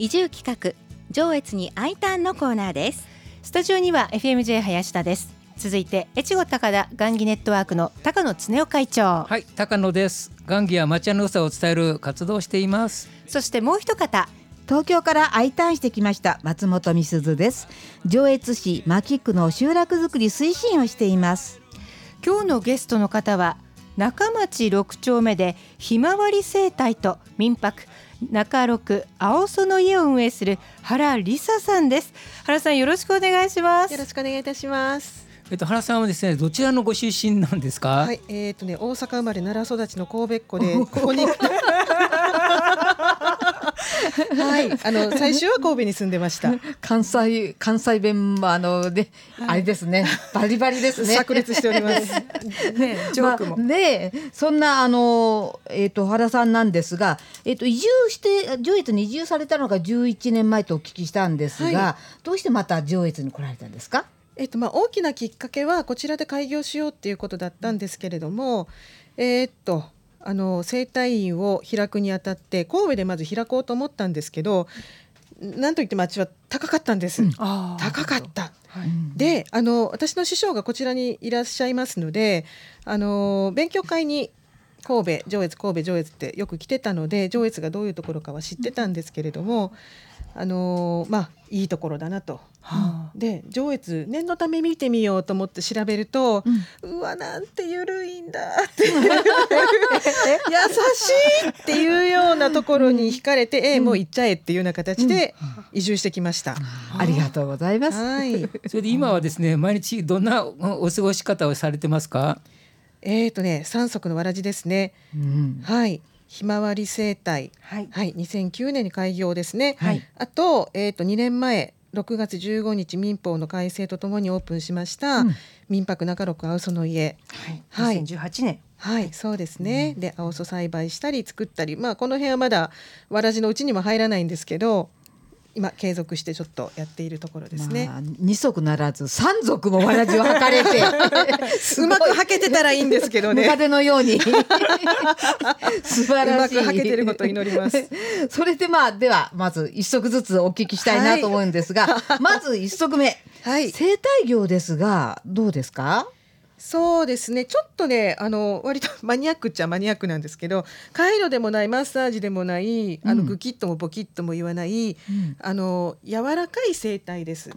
移住企画上越に I ターンのコーナーです。スタジオには FMJ 林田です。続いて越後高田雁木ネットワークの高野恒夫会長。はい高野です。雁木や町屋の良さを伝える活動をしています。そしてもう一方東京から I ターンしてきました松本美鈴です。上越市牧区の集落づくり推進をしています。今日のゲストの方は中町六丁目でひまわり生態と民泊中六青園の家を運営する原梨沙さんです。原さんよろしくお願いします。よろしくお願いいたします。えっと原さんはですねどちらのご出身なんですか？はいえっ、ー、とね大阪生まれ奈良育ちの神戸っ子で ここに はい、あの 最初は神戸に住んでました。関西関西弁はあので、はい、あれですね、バリバリですね。炸裂しております。ね、ジョークも。まあ、ね、そんなあのえっ、ー、と原さんなんですが、えっ、ー、と移住して上越に移住されたのが11年前とお聞きしたんですが、はい、どうしてまた上越に来られたんですか？えっとまあ大きなきっかけはこちらで開業しようっていうことだったんですけれども、えー、っとあの整体院を開くにあたって神戸でまず開こうと思ったんですけどなんといってもあっちは高かったんです、うん、高かった。はい、であの私の師匠がこちらにいらっしゃいますのであの勉強会に神戸上越神戸上越ってよく来てたので上越がどういうところかは知ってたんですけれども、あのー、まあいいところだなと。はあ、で上越念のため見てみようと思って調べると、うん、うわなんて緩いんだって 優しいっていうようなところに惹かれて、うん、ええもう行っちゃえっていうような形で移住してきました。ありがとうございます。はい。それで今はですね毎日どんなお過ごし方をされてますか？えっ、ー、とね三足のわらじですね。うん、はい。ひまわり生態、はい、はい、2009年に開業ですね。はい、あと、えっ、ー、と2年前6月15日民法の改正とともにオープンしました、うん、民泊中六青その家、はい、2018年はいそうですね、うん、で青そ栽培したり作ったり。まあこの辺はまだわらじのうちにも入らないんですけど今継続してちょっとやっているところですね。まあ、二足ならず三足もわらじを履かれて うまく履けてたらいいんですけどね。ムカデのように 素晴らしい。うまく履けてることを祈ります。それでまあではまず一足ずつお聞きしたいなと思うんですが、はい、まず一足目、はい、生態業ですがどうですか？そうですね。ちょっとねあの割とマニアックっちゃマニアックなんですけどカイロでもないマッサージでもないあの、グキッともボキッとも言わない、うん、あの柔らかい声帯です。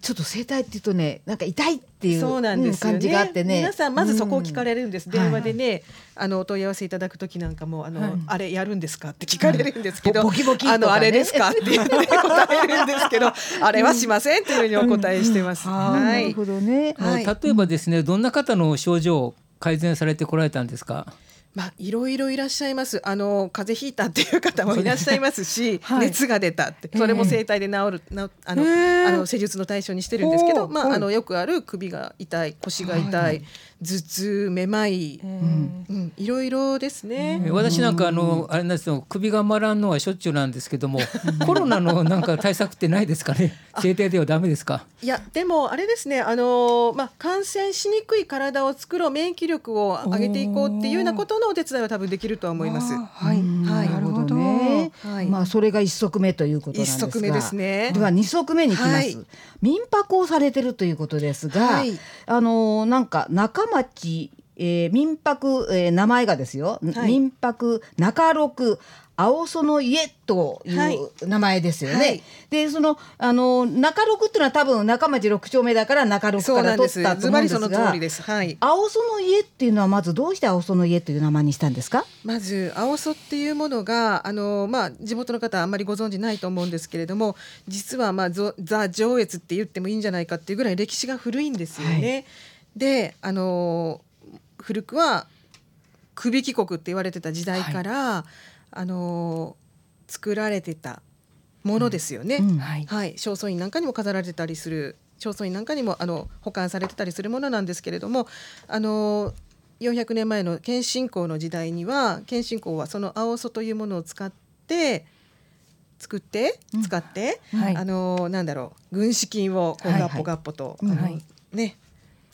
ちょっと声帯っていうとねなんか痛いっていうそうなんです、ね、感じがあってね。皆さんまずそこを聞かれるんです、うん、電話でね、はい、あのお問い合わせいただく時なんかもあの、はい、あれやるんですかって聞かれるんですけど、ボキボキ、ね、あのあれですかって言って答えるんですけど あれはしませんっていうふうにお答えしてます。はい、なるほどね、はい、例えばですねどんな方の症状改善されてこられたんですか？まあ、いろいろいらっしゃいます。あの風邪ひいたっていう方もいらっしゃいますし、はい、熱が出たって、それも整体で治る、なあの、あの施術の対象にしてるんですけど、まあ、あのよくある首が痛い、腰が痛い、頭痛めまい、うん、いろいろですね。私なんかあのあれなんですよ首が回らんのはしょっちゅうなんですけども、コロナのなんか対策ってないですかね？制定ではダメですか？いやでもあれですねあのまあ感染しにくい体を作ろう免疫力を上げていこうっていうようなことのお手伝いは多分できるとは思います。はいはいなるほどね。はい、まあそれが一足目ということなんですが。一足目ですね。では二足目にきます。はい、民泊をされてるということですが、はい、あのなんか中町、えー、民泊、えー、名前がですよ、はい、民泊中六青園家という名前ですよね。はい、でそのあの中六っていうのは多分中町六丁目だから中六から取ったと思うんですが、はい、青園家っていうのはまずどうして青園家という名前にしたんですか？まず青園っていうものがあのまあ地元の方あんまりご存知ないと思うんですけれども、実はまあザ上越って言ってもいいんじゃないかっていうぐらい歴史が古いんですよね。はい、であの古くは首貴国って言われてた時代から、はい、あの作られてたものですよね。うん。うん、はい、はい、正倉院なんかにも飾られてたりする正倉院なんかにもあの保管されてたりするものなんですけれどもあの400年前の謙信公の時代には謙信公はその青蘇というものを使って作って使って、うんはい、あのなんだろう軍資金をこうガッポガッポと、はいはい、ね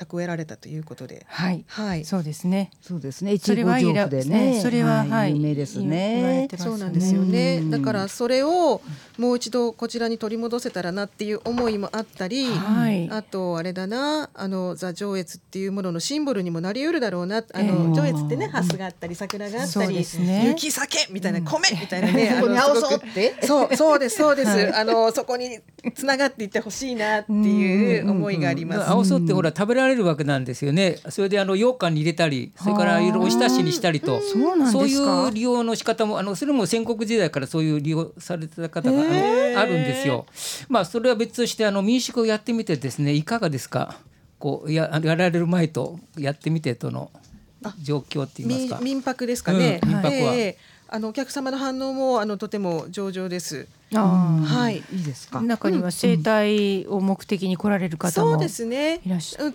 蓄えられたということで、はい、はい、そうですね。そうですね。それはでね、それは、はい、有名ですね。そうなんですよね。だからそれをもう一度こちらに取り戻せたらなっていう思いもあったり、はい、あとあれだなあのザ・上越っていうもののシンボルにもなりうるだろうなあの、上越ってねハスがあったり桜があったり、ね、雪酒みたいな米みたいなね、うん、あのそうそうですそうです、はい、あのそこにつながっていってほしいなっていう思いがあります。青そってほら食べられるわけなんですよね。それであの羊羹に入れたり、それからいろいろおひたしにしたりと、そういう利用の仕方もあのそれも戦国時代からそういう利用されてた方があのあるんですよ。まあそれは別としてあの民宿をやってみてですねいかがですか？こうややられる前とやってみてとの状況って言いますか？民泊ですかね？民泊は。えーあのお客様の反応もあのとても上々です。はい、いいですか。中には生態を目的に来られる方も、そうですね。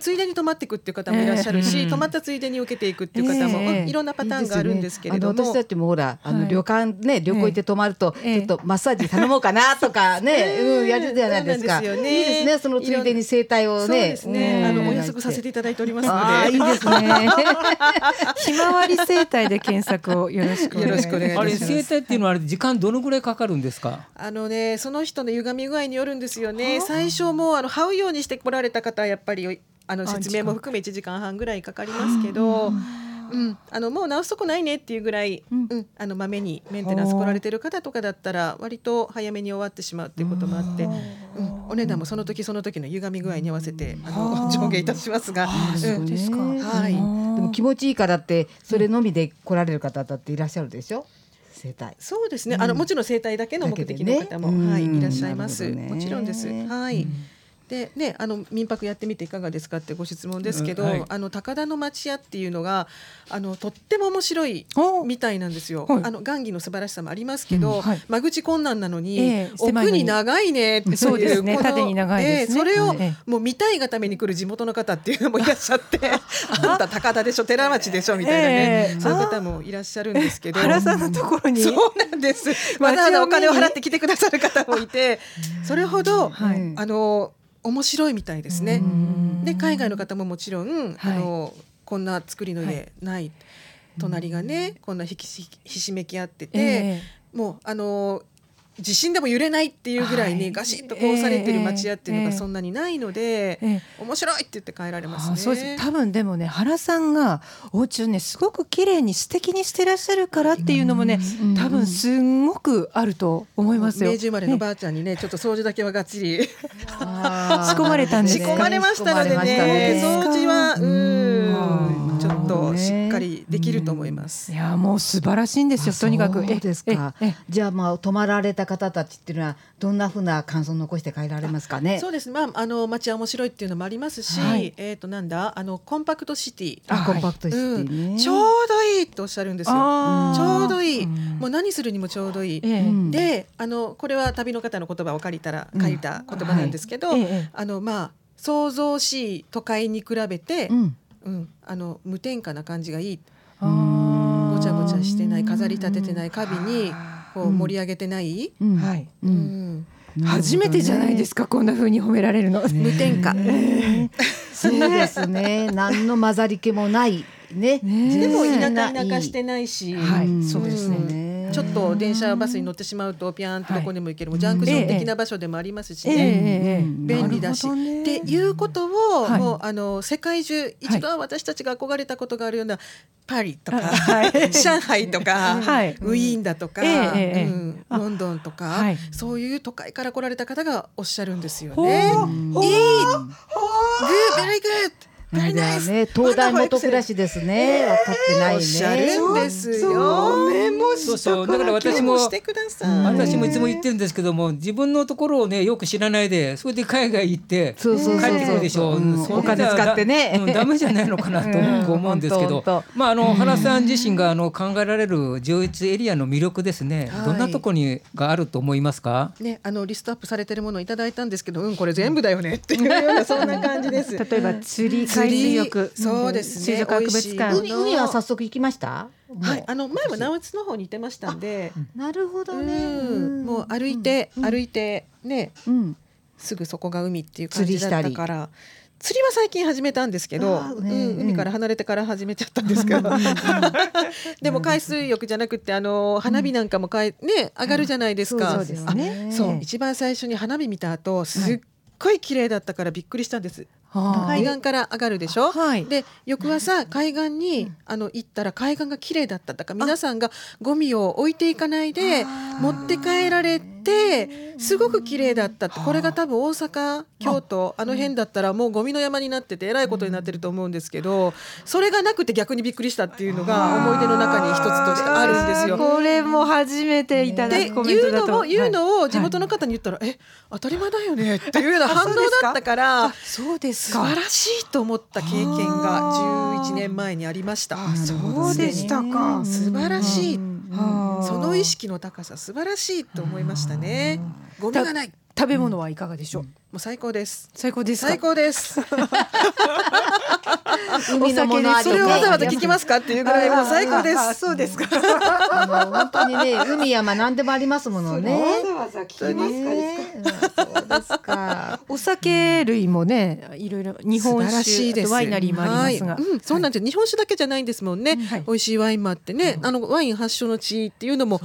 ついでに泊まっていくっていう方もいらっしゃるし、泊まったついでに受けていくっていう方も、いろんなパターンがあるんですけれども、私たちもほらあの旅館ね旅行行って泊まるとちょっとマッサージ頼もうかなとかね、うんやるじゃないですか。いいですね。そのついでに生態をね、あのお安くさせていただいておりますので、いいですね。ひまわり生態で検索をよろしくよろしくお願いします。あれ生態っていうのはあれ時間どのぐらいかかるんですか？あのねその人の歪み具合によるんですよね。最初もあの這うようにして来られた方はやっぱりあの説明も含め1時間半ぐらいかかりますけど。うん、あのもう直すとこないねっていうぐらい、うん、うん、あのまめにメンテナンス来られてる方とかだったら割と早めに終わってしまうっていうこともあって、うん、お値段もその時その時の歪み具合に合わせてあの上下いたしますが、そうですか、はい、でも気持ちいいからってそれのみで来られる方だっていらっしゃるでしょ？生態。そうですね、あのもちろん生態だけの目的の方も、はいいらっしゃいます、もちろんです。はい、でね、あの民泊やってみていかがですかってご質問ですけど、うんはい、あの高田の町屋っていうのがあのとっても面白いみたいなんですよ。はい、あの雁木の素晴らしさもありますけど、うんはい、間口困難なのに、えー、奥に長いねってそうですね。縦に長いです、ね、えー、それを、もう見たいがために来る地元の方っていうのもいらっしゃって あんた高田でしょ？寺町でしょ？みたいなね、えー、そういう方もいらっしゃるんですけど。原さんのところに。そうなんです。わざわざお金を払って来てくださる方もいてそれほど、あの面白いみたいですね。で海外の方ももちろん、あのこんな作りの家ない、隣がねこんなひきひしめき合ってて、もうあの地震でも揺れないっていうぐらいにガシッとこうされてる町屋っていうのがそんなにないので、面白いって言って帰られますね。そうです。多分でもね原さんがお家をねすごく綺麗に素敵にしてらっしゃるからっていうのもね、多分すごくあると思いますよ。明治生まれのばあちゃんにねちょっと掃除だけはがっちり仕込まれたんです仕込まれましたのでね掃除はうんしっかりできると思います。いやもう素晴らしいんですよとにかく。そうですか。じゃあまあ泊まられた方たちっていうのはどんなふうな感想を残して帰られますかね？そうです。まああの街は面白いっていうのもありますし、はい、えっ、ー、となんだ？あのコンパクトシティ。あコンパクトシティ、ね。うん、ちょうどいいとおっしゃるんですよ。ちょうどいい、もう何するにもちょうどいい。えー、であのこれは旅の方の言葉を借りたら借りた言葉なんですけど、はい、あのまあ想像しい都会に比べて、うん、うん、あの無添加な感じがいい。ごちゃごちゃしてない飾り立ててない花瓶に。こう盛り上げてない、うん、はい、うん初めてじゃないですか、こんな風に褒められるの。無添加。そうですね。何の混ざり気もないね。でも田舎田舎してないし。はい、そうですね。ちょっと電車バスに乗ってしまうとピャーンとどこでも行ける、ジャンクション的な場所でもありますしね、便利だし。っていうことを、もうあの世界中一度は私たちが憧れたことがあるようなパリとか、上海とか、ウィーンだとか、ロンドンとか、そういう都会から来られた方がおっしゃるんですよね。いい、グー、ベリーグッね、東大元暮らしですね。分かってないね。ですよ。メモそうそう。だから私も私もいつも言ってるんですけども、自分のところをねよく知らないで、それで海外行って帰ってくるでしょう。お金使ってね、ダメじゃないのかなと思うんですけど、まああの原さん自身があの考えられる上越エリアの魅力ですね。どんなところにがあると思いますか？ね、あのリストアップされてるものをいただいたんですけど、うんこれ全部だよねっていうようなそんな感じです。例えば釣り海水浴、そうですね。水族博物館。海は早速行きました？はい、あの前は直津の方にいてましたんで。なるほどね。もう歩いて、歩いてね、すぐそこが海っていう感じだったから。釣りは最近始めたんですけど、ね、うん、海から離れてから始めちゃったんですけど。でも海水浴じゃなくてあの花火なんかもかい、ね上がるじゃないですか、そうですね。そう。一番最初に花火見た後すっごい綺麗だったからびっくりしたんです。海岸から上がるでしょ、はい、で翌朝海岸にあの行ったら海岸が綺麗だっただから皆さんがゴミを置いていかないで持って帰られてすごく綺麗だったって。これが多分大阪京都あの辺だったらもうゴミの山になっててえらいことになってると思うんですけどそれがなくて逆にびっくりしたっていうのが思い出の中に一つとしてあるんですよ。これも初めていただくコメントだと。言うのも言うのを地元の方に言ったら、はい、え当たり前だよねっていうような反応だったからそうです素晴らしいと思った経験が11年前にありました。そうでしたか。素晴らしい。その意識の高さ素晴らしいと思いましたね。ゴミがない。食べ物はいかがでしょう？もう最高です。最高です最高です。海のものそれをわざわざ聞きますかっていうぐらいもう最高です。そうですか。本当にね海山何でもありますものね。わざわざ聞きますか？そうですか。お酒類もねいろいろ日本酒ワイナリーもありますが、そうなんです。日本酒だけじゃないんですもんね。美味しいワインもあってね、あのワイン発祥の地っていうのも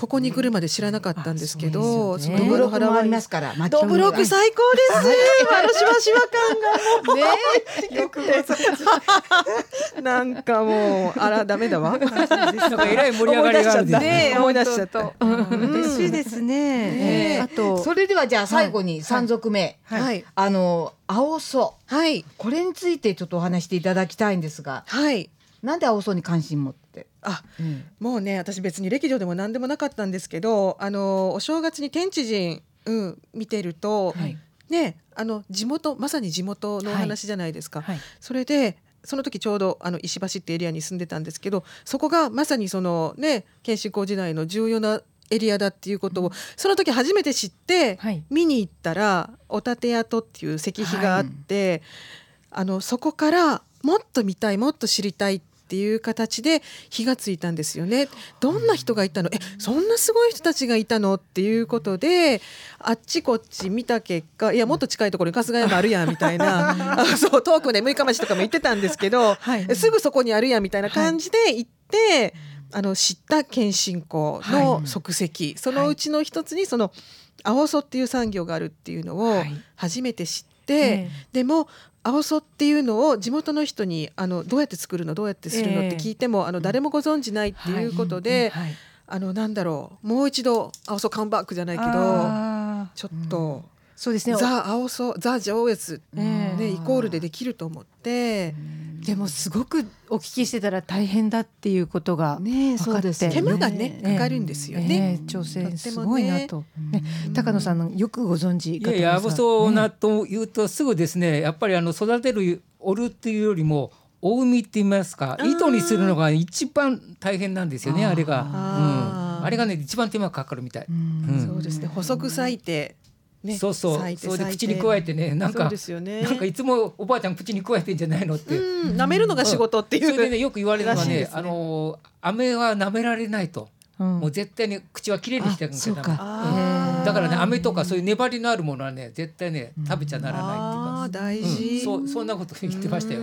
ここに来るまで知らなかったんですけど、ドブロクもありますか？ら。ドブロク最高です。あのしわしわ感が。ね。よ くなんかもうあらダメだわ。なんかえらい盛り上がりがあるね。思い出しちゃった。嬉しいですね。あとそれではじゃあ最後に三族目、はい、あの青そ、はい、これについてちょっとお話していただきたいんですが、はい、なんで青そに関心持って？あ、うん、もうね私別に歴女でも何でもなかったんですけどあのお正月に天地人、うん、見てると、はい、ねあの地元まさに地元のお話じゃないですか。はい。はい、それでその時ちょうどあの石橋ってエリアに住んでたんですけどそこがまさにそのね謙信公時代の重要なエリアだっていうことを、その時初めて知って、はい、見に行ったらお立跡っていう石碑があって、はい、あのそこからもっと見たいもっと知りたいっっていう形で火がついたんですよね。どんな人がいたの？えそんなすごい人たちがいたの？っていうことであっちこっち見た結果いやもっと近いところに春日山あるやんみたいな。あそう遠くね六日町とかも行ってたんですけど、はい、すぐそこにあるやんみたいな感じで行って。はい。あの知った謙信公の足跡、はい、そのうちの一つにその青曽っていう産業があるっていうのを初めて知って、はい、でも青そっていうのを地元の人にあのどうやって作るのどうやってするのって聞いても、あの誰もご存じないっていうことで、あのなんだろう。もう一度青そカムバックじゃないけどちょっと。そうですね。ザ青そザ上越ねイコールでできると思って。でもすごくお聞きしてたら大変だっていうことがねそうです手間がねかかるんですよね。調整すごいなと。ね。高野さんのよくご存知。いやいやアそうなというとすぐですね。やっぱりあの育てる折るっていうよりも大海って言いますか糸にするのが一番大変なんですよねあれが。あれがね一番手間かかるみたい。そうですね。細く裂いてね、そうそう。それで口に加えてねなんか、ね、なんかいつもおばあちゃん口に加えてんじゃないのって。舐めるのが仕事っていう、それでねよく言われるのはねね。あの飴は舐められないと、うん、もう絶対に口はきれいにしてるんだか。ら、だからね飴とかそういう粘りのあるものはね絶対ね食べちゃならないっていうか、大事、そうそんなこと言ってましたよ。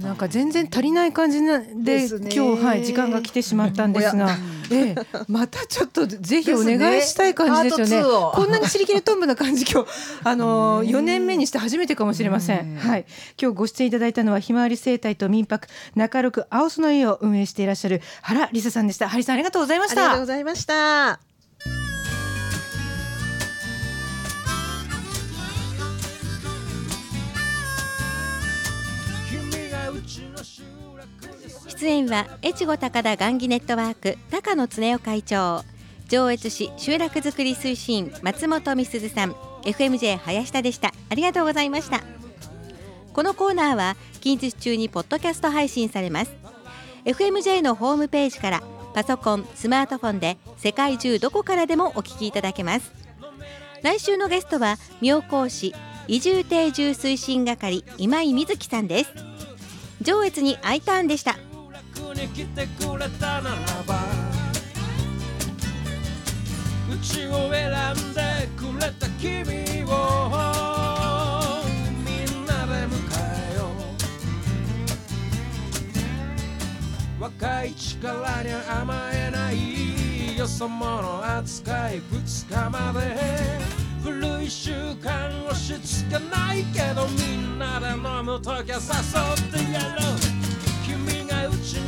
なんか全然足りない感じで、ね、今日はい時間が来てしまったんですが、ええ、またちょっとぜひお願いしたい感じですよね。ねこんなに知りきれトンボな感じ今日あの4年目にして初めてかもしれません。はい。今日ご出演いただいたのはひまわり生態と民泊中六青巣の家を運営していらっしゃる原梨沙さんでした。原さんありがとうございました。ありがとうございました。出演は越後高田雁木ネットワーク高野恒夫会長。上越市集落づくり推進松本美鈴さん。FMJ 林田でした。ありがとうございました。このコーナーは近日中にポッドキャスト配信されます。FMJ のホームページからパソコンスマートフォンで世界中どこからでもお聞きいただけます。来週のゲストは妙高市移住定住推進係今井瑞希さんです。上越に I ターンでした。に来てくれたならばうちを選んでくれた君をみんなで迎えよう。若い力に甘えないよそ者扱い2日まで。古い習慣をしつけないけどみんなで飲むときは誘ってやろう。君がうち